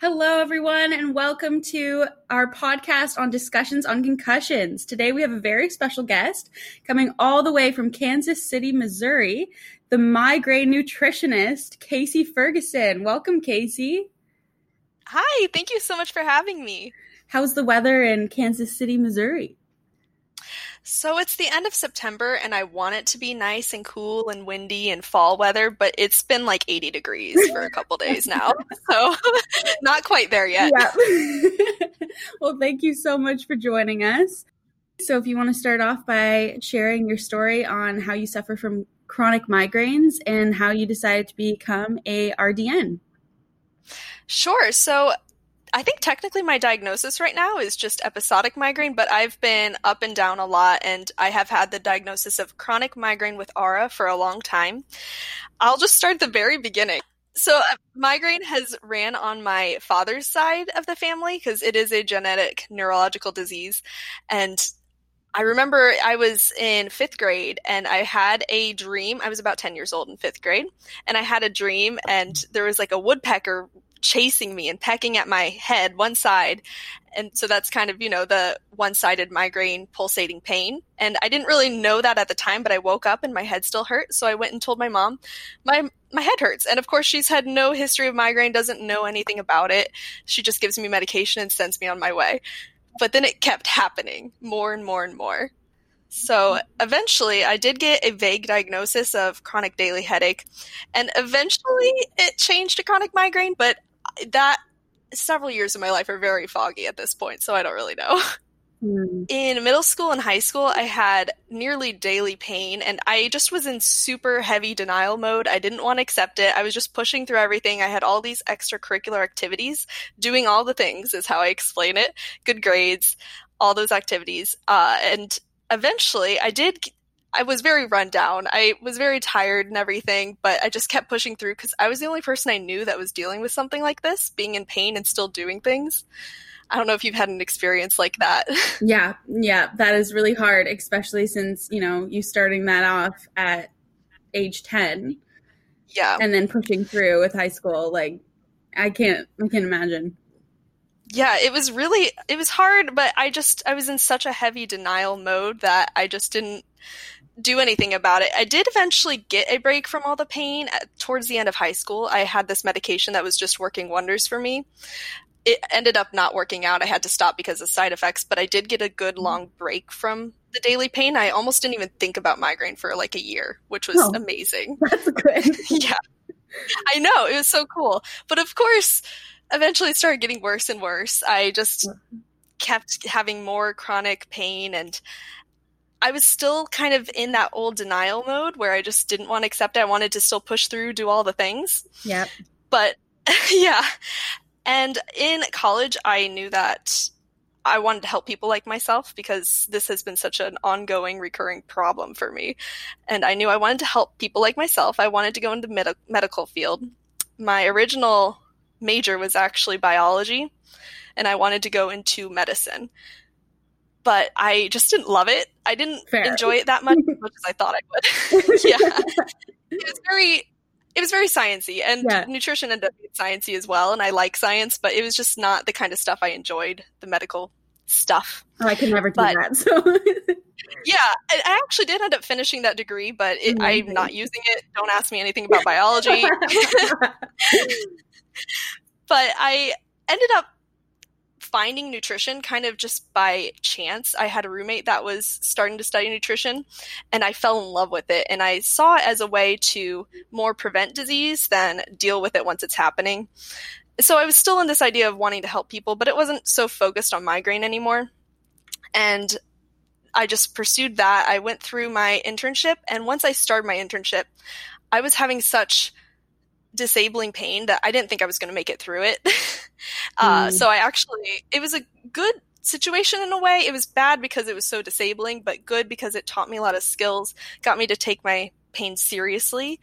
Hello, everyone, and welcome to our podcast on discussions on concussions. Today, we have a very special guest coming all the way from Kansas City, Missouri, the migraine nutritionist, Kacie Ferguson. Welcome, Kacie. Hi, thank you so much for having me. How's the weather in Kansas City, Missouri? So it's the end of September and I want it to be nice and cool and windy and fall weather, but it's been like 80 degrees for a couple days now. So not quite there yet. Yeah. well, thank you so much for joining us. So if you want to start off by sharing your story on how you suffer from chronic migraines and how you decided to become a RDN. Sure. So I think technically my diagnosis right now is just episodic migraine, but I've been up and down a lot and I have had the diagnosis of chronic migraine with aura for a long time. I'll just start at the very beginning. So, uh, migraine has ran on my father's side of the family because it is a genetic neurological disease. And I remember I was in fifth grade and I had a dream. I was about 10 years old in fifth grade. And I had a dream, and there was like a woodpecker chasing me and pecking at my head one side. And so that's kind of you know the one-sided migraine pulsating pain. And i didn't really know that at the time but i woke up and my head still hurt. So i went and told my mom my my head hurts. And of course she's had no history of migraine doesn't know anything about it. She just gives me medication and sends me on my way. But then it kept happening more and more and more. So eventually, I did get a vague diagnosis of chronic daily headache, and eventually it changed to chronic migraine, but that several years of my life are very foggy at this point, so I don't really know. Mm. In middle school and high school, I had nearly daily pain, and I just was in super heavy denial mode. I didn't want to accept it. I was just pushing through everything. I had all these extracurricular activities, doing all the things, is how I explain it. Good grades, all those activities. Uh, and eventually, I did I was very run down. I was very tired and everything, but I just kept pushing through because I was the only person I knew that was dealing with something like this, being in pain and still doing things. I don't know if you've had an experience like that. Yeah, yeah, that is really hard, especially since, you know, you starting that off at age 10. Yeah. And then pushing through with high school. Like, I can't, I can't imagine. Yeah, it was really, it was hard, but I just, I was in such a heavy denial mode that I just didn't do anything about it. I did eventually get a break from all the pain at, towards the end of high school. I had this medication that was just working wonders for me. It ended up not working out. I had to stop because of side effects, but I did get a good long break from the daily pain. I almost didn't even think about migraine for like a year, which was oh, amazing. That's good. yeah. I know. It was so cool. But of course, eventually it started getting worse and worse. I just mm. kept having more chronic pain and I was still kind of in that old denial mode where I just didn't want to accept it. I wanted to still push through, do all the things. Yeah. But yeah. And in college, I knew that I wanted to help people like myself because this has been such an ongoing, recurring problem for me. And I knew I wanted to help people like myself. I wanted to go into the med- medical field. My original major was actually biology, and I wanted to go into medicine but I just didn't love it. I didn't Fair. enjoy it that much as much as I thought I would. yeah, it was very, it was very sciencey, and yeah. nutrition ended up being sciencey as well. And I like science, but it was just not the kind of stuff I enjoyed. The medical stuff. Oh, I could never do but, that. So. yeah, I actually did end up finishing that degree, but it, I'm not using it. Don't ask me anything about biology. but I ended up finding nutrition kind of just by chance. I had a roommate that was starting to study nutrition and I fell in love with it. And I saw it as a way to more prevent disease than deal with it once it's happening. So I was still in this idea of wanting to help people, but it wasn't so focused on migraine anymore. And I just pursued that. I went through my internship. And once I started my internship, I was having such disabling pain that I didn't think I was going to make it through it. uh, mm. So I actually, it was a good situation in a way. It was bad because it was so disabling, but good because it taught me a lot of skills, got me to take my pain seriously.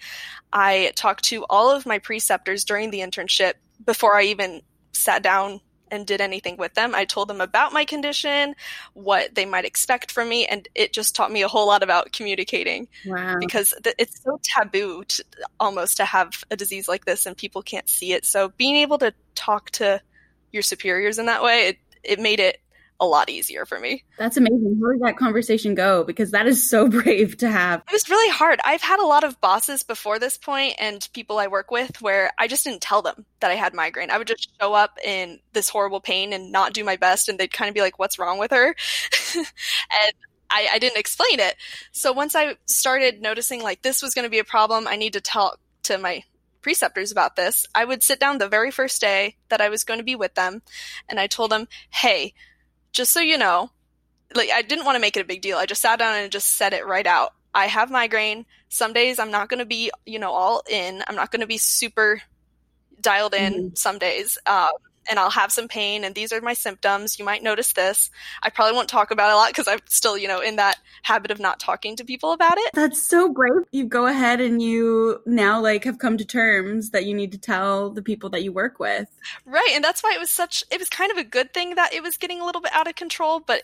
I talked to all of my preceptors during the internship before I even sat down and did anything with them. I told them about my condition, what they might expect from me, and it just taught me a whole lot about communicating. Wow. Because th- it's so taboo to, almost to have a disease like this and people can't see it. So being able to talk to your superiors in that way, it, it made it a lot easier for me. That's amazing. How did that conversation go? Because that is so brave to have. It was really hard. I've had a lot of bosses before this point and people I work with where I just didn't tell them that I had migraine. I would just show up in this horrible pain and not do my best, and they'd kind of be like, What's wrong with her? and I, I didn't explain it. So once I started noticing like this was going to be a problem, I need to talk to my preceptors about this. I would sit down the very first day that I was going to be with them and I told them, hey, just so you know, like I didn't want to make it a big deal. I just sat down and just said it right out. I have migraine. Some days I'm not going to be, you know, all in. I'm not going to be super dialed in mm-hmm. some days. Um, and I'll have some pain and these are my symptoms. You might notice this. I probably won't talk about it a lot because I'm still, you know, in that habit of not talking to people about it. That's so great. You go ahead and you now like have come to terms that you need to tell the people that you work with. Right. And that's why it was such it was kind of a good thing that it was getting a little bit out of control, but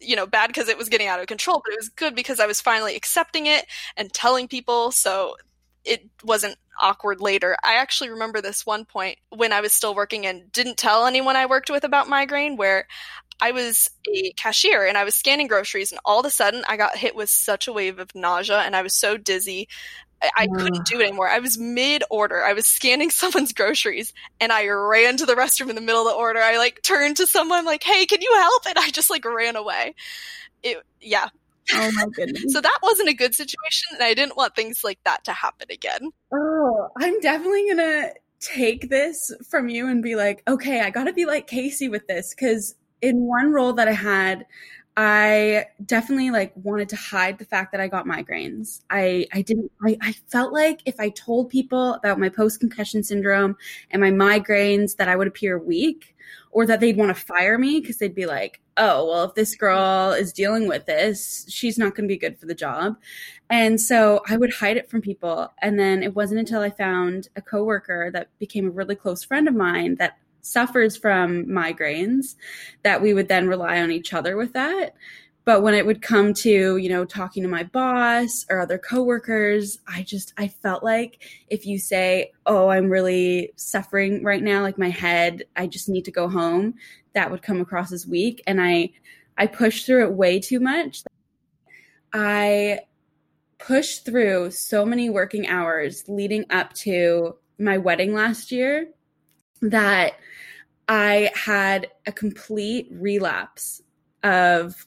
you know, bad because it was getting out of control, but it was good because I was finally accepting it and telling people. So it wasn't awkward later. I actually remember this one point when I was still working and didn't tell anyone I worked with about migraine where I was a cashier and I was scanning groceries and all of a sudden I got hit with such a wave of nausea and I was so dizzy. I, I couldn't do it anymore. I was mid order. I was scanning someone's groceries and I ran to the restroom in the middle of the order. I like turned to someone like, Hey, can you help? And I just like ran away. It, yeah, Oh my goodness. so that wasn't a good situation, and I didn't want things like that to happen again. Oh, I'm definitely gonna take this from you and be like, okay, I gotta be like Kacie with this because in one role that I had, I definitely like wanted to hide the fact that I got migraines. I I didn't I, I felt like if I told people about my post concussion syndrome and my migraines that I would appear weak or that they'd want to fire me because they'd be like, oh, well, if this girl is dealing with this, she's not going to be good for the job. And so I would hide it from people. And then it wasn't until I found a coworker that became a really close friend of mine that suffers from migraines that we would then rely on each other with that but when it would come to you know talking to my boss or other coworkers i just i felt like if you say oh i'm really suffering right now like my head i just need to go home that would come across as weak. And i i pushed through it way too much. I pushed through so many working hours leading up to my wedding last year that i had a complete relapse of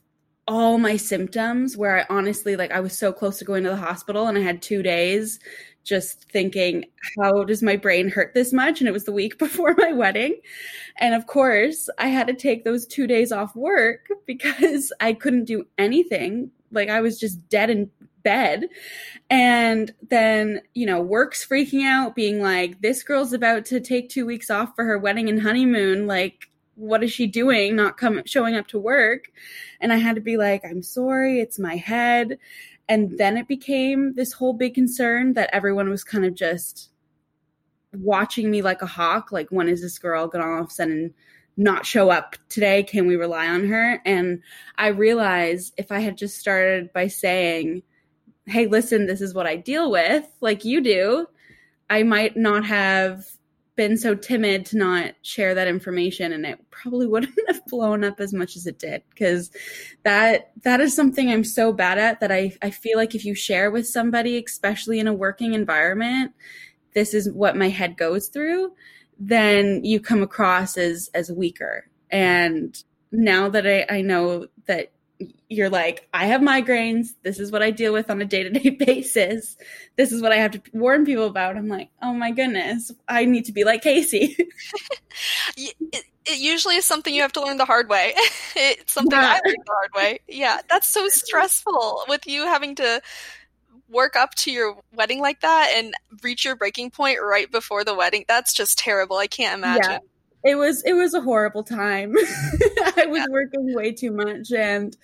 all my symptoms where I honestly like I was so close to going to the hospital and I had 2 days just thinking how does my brain hurt this much? And it was the week before my wedding. And of course I had to take those 2 days off work because I couldn't do anything. Like I was just dead in bed. And then you know work's freaking out being like this girl's about to take 2 weeks off for her wedding and honeymoon like what is she doing not coming showing up to work? And i had to be like i'm sorry it's my head. And then it became this whole big concern that everyone was kind of just watching me like a hawk like when is this girl gonna all of a sudden not show up today? Can we rely on her? And i realized if i had just started by saying hey listen this is what i deal with like you do i might not have been so timid to not share that information and it probably wouldn't have blown up as much as it did because that that is something I'm so bad at that I, I feel like if you share with somebody, especially in a working environment, this is what my head goes through, then you come across as as weaker. And now that I, I know that you're like, I have migraines. This is what I deal with on a day to day basis. This is what I have to warn people about. I'm like, oh my goodness, I need to be like Kacie. it, it, usually is something you have to learn the hard way. it's something yeah. I learned the hard way. Yeah, that's so stressful with you having to work up to your wedding like that and reach your breaking point right before the wedding. That's just terrible. I can't imagine. Yeah it was it was a horrible time. I was working way too much and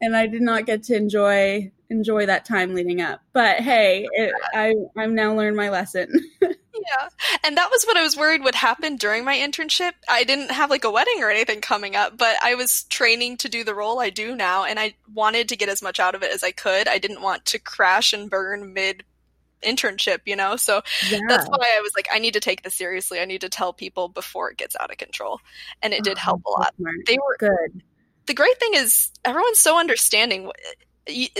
and I did not get to enjoy enjoy that time leading up. But hey, it, I I'm now learned my lesson. Yeah. And that was what I was worried would happen during my internship. I didn't have like a wedding or anything coming up, but I was training to do the role I do now and I wanted to get as much out of it as I could. I didn't want to crash and burn mid internship, you know? So yeah. that's why I was like, I need to take this seriously. I need to tell people before it gets out of control. And it oh, did help a lot. They were good. The great thing is everyone's so understanding.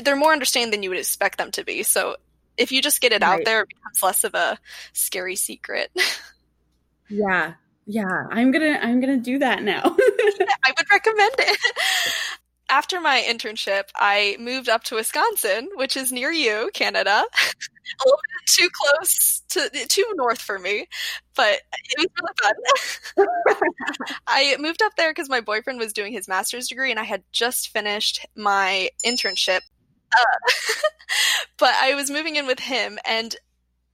They're more understanding than you would expect them to be. So if you just get it right. out there, it becomes less of a scary secret. yeah. Yeah. I'm gonna I'm gonna do that now. I would recommend it after my internship, I moved up to Wisconsin, which is near you, Canada. a little bit too close to too north for me, but it was really fun. I moved up there because my boyfriend was doing his master's degree, and I had just finished my internship. Uh, but I was moving in with him, and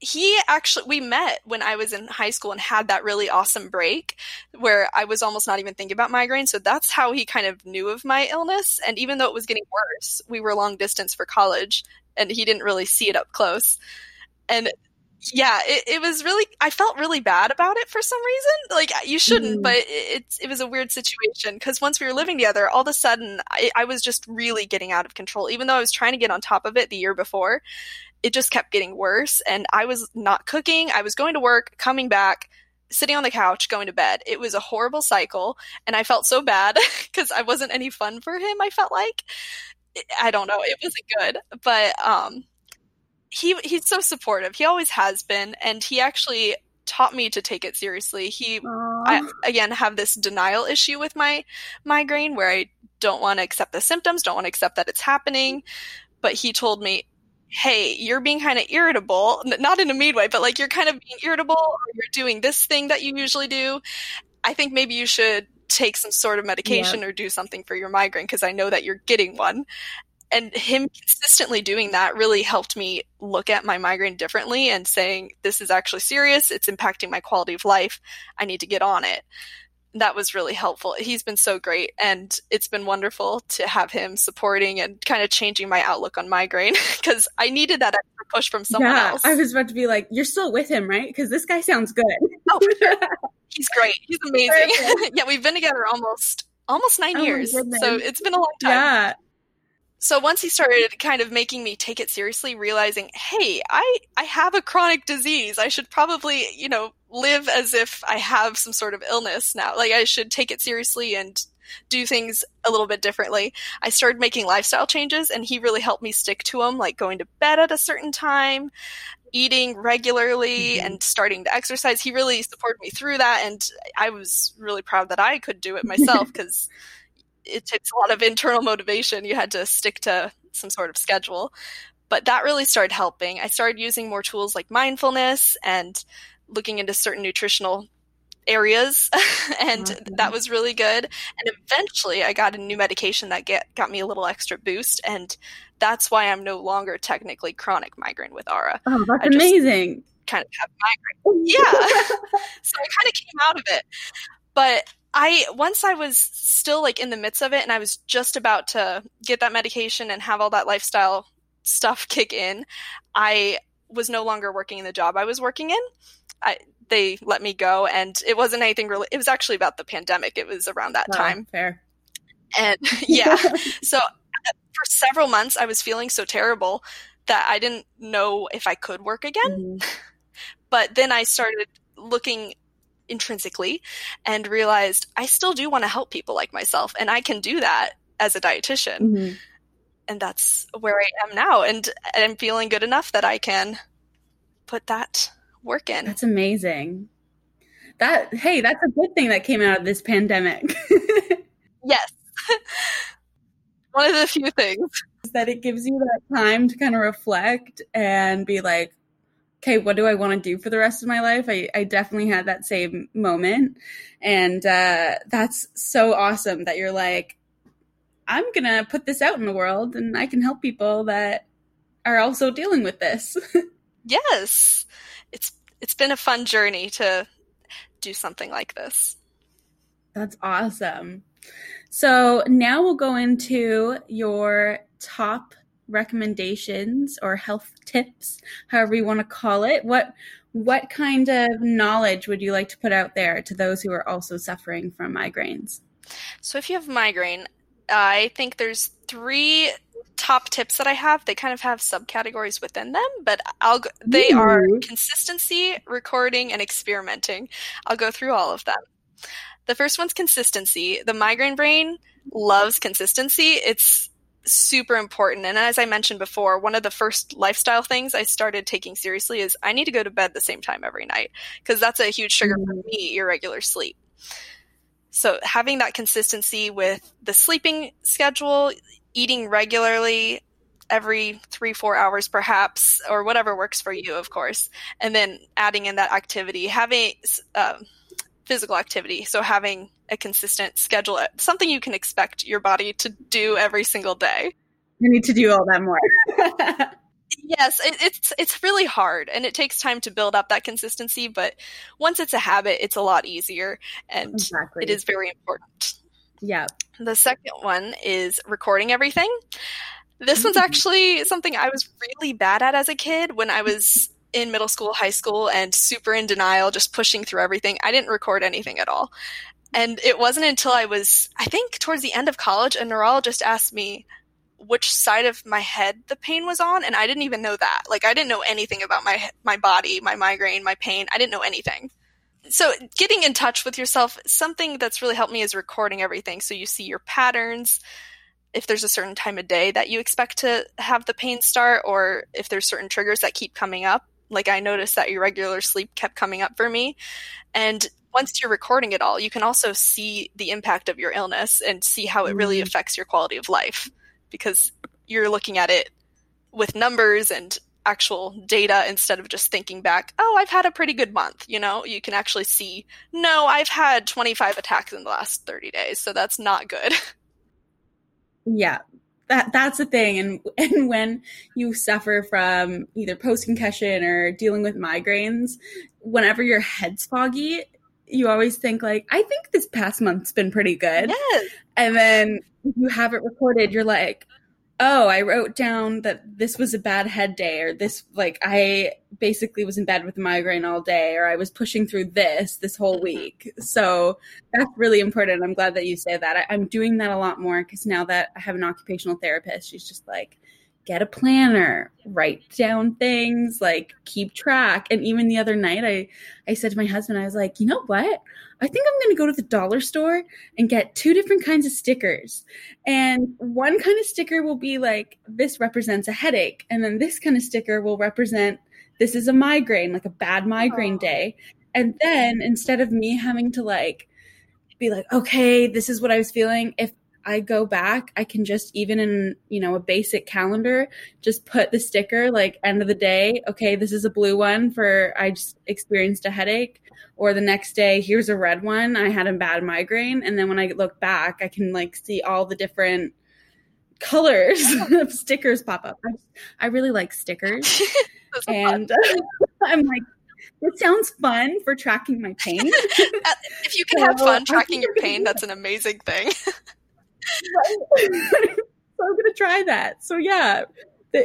he actually we met when I was in high school and had that really awesome break where I was almost not even thinking about migraine. So that's how he kind of knew of my illness. And even though it was getting worse, we were long distance for college and he didn't really see it up close. And yeah, it, it was really I felt really bad about it for some reason. Like you shouldn't, mm. but it, it, it was a weird situation because once we were living together, all of a sudden I, I was just really getting out of control. Even though I was trying to get on top of it the year before, it just kept getting worse. And I was not cooking. I was going to work, coming back, sitting on the couch, going to bed. It was a horrible cycle. And I felt so bad because I wasn't any fun for him, I felt like. I don't know. It wasn't good. But, um, he he's so supportive. He always has been, and he actually taught me to take it seriously. He, I, again, have this denial issue with my migraine where I don't want to accept the symptoms, don't want to accept that it's happening. But he told me, hey, you're being kind of irritable, not in a mean way, but like you're kind of being irritable or you're doing this thing that you usually do. I think maybe you should take some sort of medication or do something for your migraine because I know that you're getting one. And him consistently doing that really helped me look at my migraine differently and saying, this is actually serious. It's impacting my quality of life. I need to get on it that was really helpful. He's been so great, and it's been wonderful to have him supporting and kind of changing my outlook on migraine because I needed that extra push from someone yeah, else. I was about to be like, "You're still with him, right?" Because this guy sounds good. oh, sure. he's great. He's amazing. yeah, we've been together almost almost nine oh years, so it's been a long time. Yeah. So once he started kind of making me take it seriously, realizing, hey, I I have a chronic disease. I should probably, you know, live as if I have some sort of illness now. Like I should take it seriously and do things a little bit differently. I started making lifestyle changes and he really helped me stick to them, like going to bed at a certain time, eating regularly mm-hmm. and starting to exercise. He really supported me through that and I was really proud that I could do it myself because it takes a lot of internal motivation. You had to stick to some sort of schedule. But that really started helping. I started using more tools like mindfulness and looking into certain nutritional areas and mm-hmm. that was really good and eventually i got a new medication that get, got me a little extra boost and that's why i'm no longer technically chronic migraine with aura. oh that's amazing kind of have migraine yeah so i kind of came out of it but i once i was still like in the midst of it and i was just about to get that medication and have all that lifestyle stuff kick in i was no longer working in the job i was working in I, they let me go, and it wasn't anything really. It was actually about the pandemic. It was around that time. Fair. And yeah, so for several months, I was feeling so terrible that I didn't know if I could work again. Mm-hmm. But then I started looking intrinsically and realized I still do want to help people like myself, and I can do that as a dietitian. Mm-hmm. And that's where I am now, and I'm feeling good enough that I can put that working. That's amazing. That hey, that's a good thing that came out of this pandemic. yes. One of the few things Is that it gives you that time to kind of reflect and be like, okay, what do I want to do for the rest of my life? I, I definitely had that same moment. And uh, that's so awesome that you're like, I'm going to put this out in the world and I can help people that are also dealing with this. yes it's it's been a fun journey to do something like this. That's awesome. So now we'll go into your top recommendations or health tips, however you want to call it, what what kind of knowledge would you like to put out there to those who are also suffering from migraines? So if you have migraine, I think there's three top tips that I have. They kind of have subcategories within them, but I'll go, they Ooh. are consistency, recording, and experimenting. I'll go through all of them. The first one's consistency. The migraine brain loves consistency. It's super important. And as I mentioned before, one of the first lifestyle things I started taking seriously is I need to go to bed the same time every night because that's a huge trigger for mm. me, irregular sleep. So having that consistency with the sleeping schedule, eating regularly every three, four hours perhaps, or whatever works for you, of course, and then adding in that activity, having uh, physical activity. So having a consistent schedule, something you can expect your body to do every single day. You need to do all that more. yes, it, it's it's really hard, and it takes time to build up that consistency. But once it's a habit, it's a lot easier, and exactly. it is very important. Yeah. The second one is recording everything. This one's mm-hmm. actually something I was really bad at as a kid when I was in middle school, high school, and super in denial, just pushing through everything. I didn't record anything at all. And it wasn't until I was, I think, towards the end of college, a neurologist asked me which side of my head the pain was on, and I didn't even know that. Like, I didn't know anything about my my body, my migraine, my pain. I didn't know anything. So, getting in touch with yourself, something that's really helped me is recording everything. So you see your patterns, if there's a certain time of day that you expect to have the pain start, or if there's certain triggers that keep coming up. Like I noticed that irregular sleep kept coming up for me, and once you're recording it all, you can also see the impact of your illness and see how it really mm. affects your quality of life because you're looking at it with numbers and actual data instead of just thinking back, oh, I've had a pretty good month. You know, you can actually see, no, I've had 25 attacks in the last 30 days, so that's not good. Yeah. That that's the thing and and when you suffer from either post concussion or dealing with migraines, whenever your head's foggy, you always think like, I think this past month's been pretty good. Yes. And then you have it recorded, you're like, oh, I wrote down that this was a bad head day, or this, like, I basically was in bed with a migraine all day, or I was pushing through this this whole mm-hmm. week. So that's really important. I'm glad that you say that. I, am doing that a lot more because now that I have an occupational therapist, she's just like, get a planner, write down things, like keep track. And even the other night I I said to my husband I was like, "You know what? I think I'm going to go to the dollar store and get two different kinds of stickers. And one kind of sticker will be like this represents a headache, and then this kind of sticker will represent this is a migraine, like a bad migraine day. And then instead of me having to like be like, okay, this is what I was feeling. If I go back, I can just even in, you know, a basic calendar, just put the sticker like end of the day, okay, this is a blue one for I just experienced a headache or the next day here's a red one, I had a bad migraine and then when I look back, I can like see all the different colors of stickers pop up. I, I really like stickers. and I'm like it sounds fun for tracking my pain. if you can have fun tracking your pain, that's an amazing thing. so I'm gonna try that. So yeah,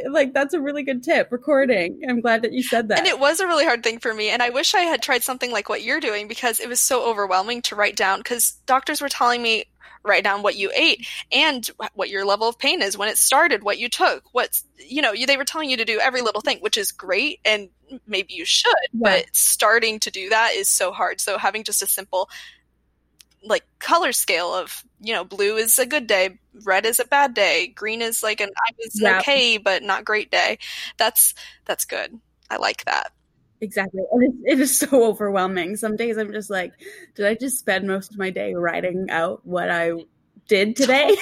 like that's a really good tip recording i'm glad that you said that and it was a really hard thing for me and i wish i had tried something like what you're doing because it was so overwhelming to write down because doctors were telling me write down what you ate and what your level of pain is when it started what you took what's you know they were telling you to do every little thing which is great and maybe you should yeah. but starting to do that is so hard so having just a simple like color scale of you know blue is a good day red is a bad day green is like an i was yeah. okay but not great day. That's that's good. I like that. Exactly. And it, it is so overwhelming. Some days i'm just like did i just spend most of my day writing out what i did today?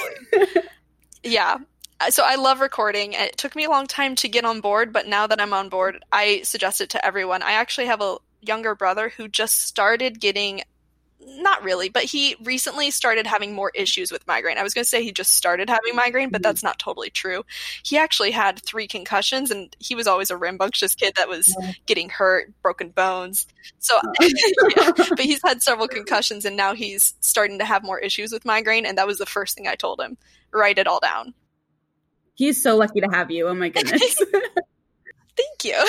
Yeah. Uh, so I love recording. It took me a long time to get on board, but now that I'm on board, I suggest it to everyone. I actually have a younger brother who just started getting not really, but he recently started having more issues with migraine. I was going to say he just started having migraine, but mm-hmm. that's not totally true. He actually had three concussions, and he was always a rambunctious kid that was getting hurt, broken bones. So, yeah, but he's had several concussions, and now he's starting to have more issues with migraine. And that was the first thing I told him: write it all down. He's so lucky to have you. Oh my goodness. Thank you.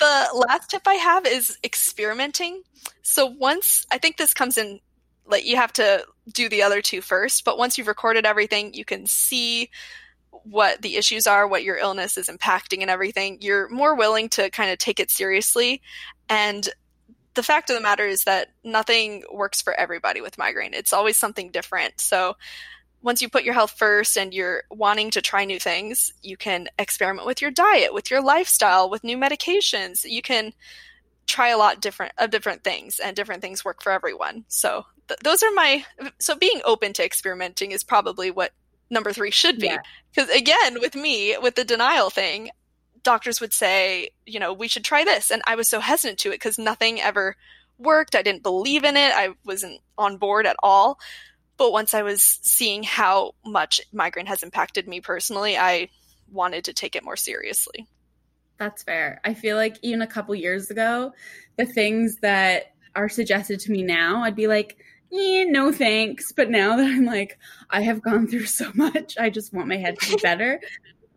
The last tip I have is experimenting. So once I think this comes in like you have to do the other two first, but once you've recorded everything, you can see what the issues are, what your illness is impacting and everything. You're more willing to kind of take it seriously and the fact of the matter is that nothing works for everybody with migraine. It's always something different. So once you put your health first and you're wanting to try new things, you can experiment with your diet, with your lifestyle, with new medications. You can try a lot different of different things and different things work for everyone. So th- those are my so being open to experimenting is probably what number 3 should be. Because yeah. again, with me, with the denial thing, doctors would say, you know, we should try this and I was so hesitant to it cuz nothing ever worked. I didn't believe in it. I wasn't on board at all. But once I was seeing how much migraine has impacted me personally, I wanted to take it more seriously. That's fair. I feel like even a couple years ago, the things that are suggested to me now, I'd be like, eh, no thanks. But now that I'm like, I have gone through so much, I just want my head to be better.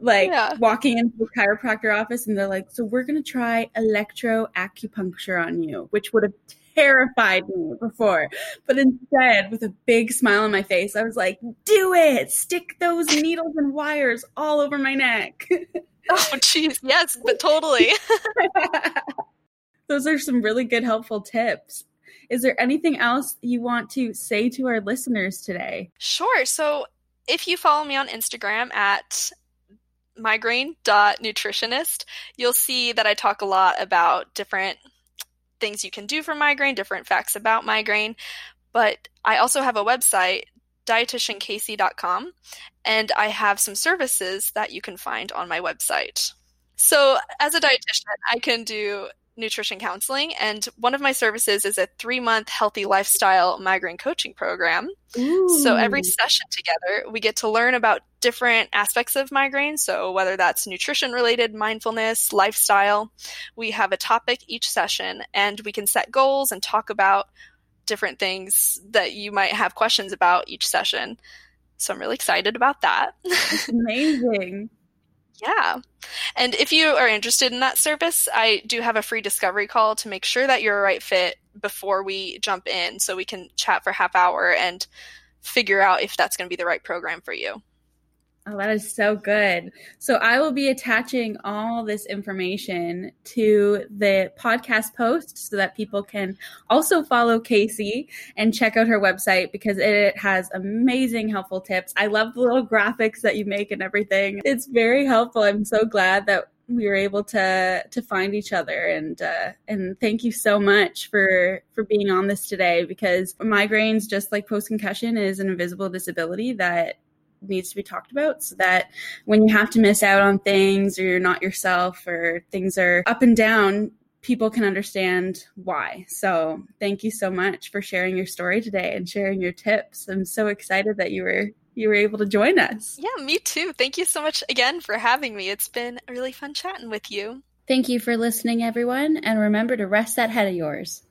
like yeah. walking into a chiropractor office and they're like, so we're going to try electro acupuncture on you, which would have terrified me before. But instead, with a big smile on my face, I was like, do it! Stick those needles and wires all over my neck. oh, jeez. Yes, but totally. those are some really good, helpful tips. Is there anything else you want to say to our listeners today? Sure. So if you follow me on Instagram at migraine.nutritionist, you'll see that I talk a lot about different things you can do for migraine, different facts about migraine. But I also have a website, dietitiancasey.com, and I have some services that you can find on my website. So, as a dietitian, I can do nutrition counseling. And one of my services is a three month healthy lifestyle migraine coaching program. Ooh. So every session together, we get to learn about different aspects of migraine. So whether that's nutrition related, mindfulness, lifestyle, we have a topic each session and we can set goals and talk about different things that you might have questions about each session. So I'm really excited about that. amazing. Yeah. And if you are interested in that service, I do have a free discovery call to make sure that you're a right fit before we jump in so we can chat for half hour and figure out if that's going to be the right program for you. Oh, that is so good. So I will be attaching all this information to the podcast post so that people can also follow Kacie and check out her website because it has amazing helpful tips. I love the little graphics that you make and everything. It's very helpful. I'm so glad that we were able to to find each other and uh, and thank you so much for for being on this today because migraines just like post concussion is an invisible disability that needs to be talked about so that when you have to miss out on things or you're not yourself or things are up and down, people can understand why. So, thank you so much for sharing your story today and sharing your tips. I'm so excited that you were you were able to join us. Yeah, me too. Thank you so much again for having me. It's been really fun chatting with you. Thank you for listening everyone and remember to rest that head of yours.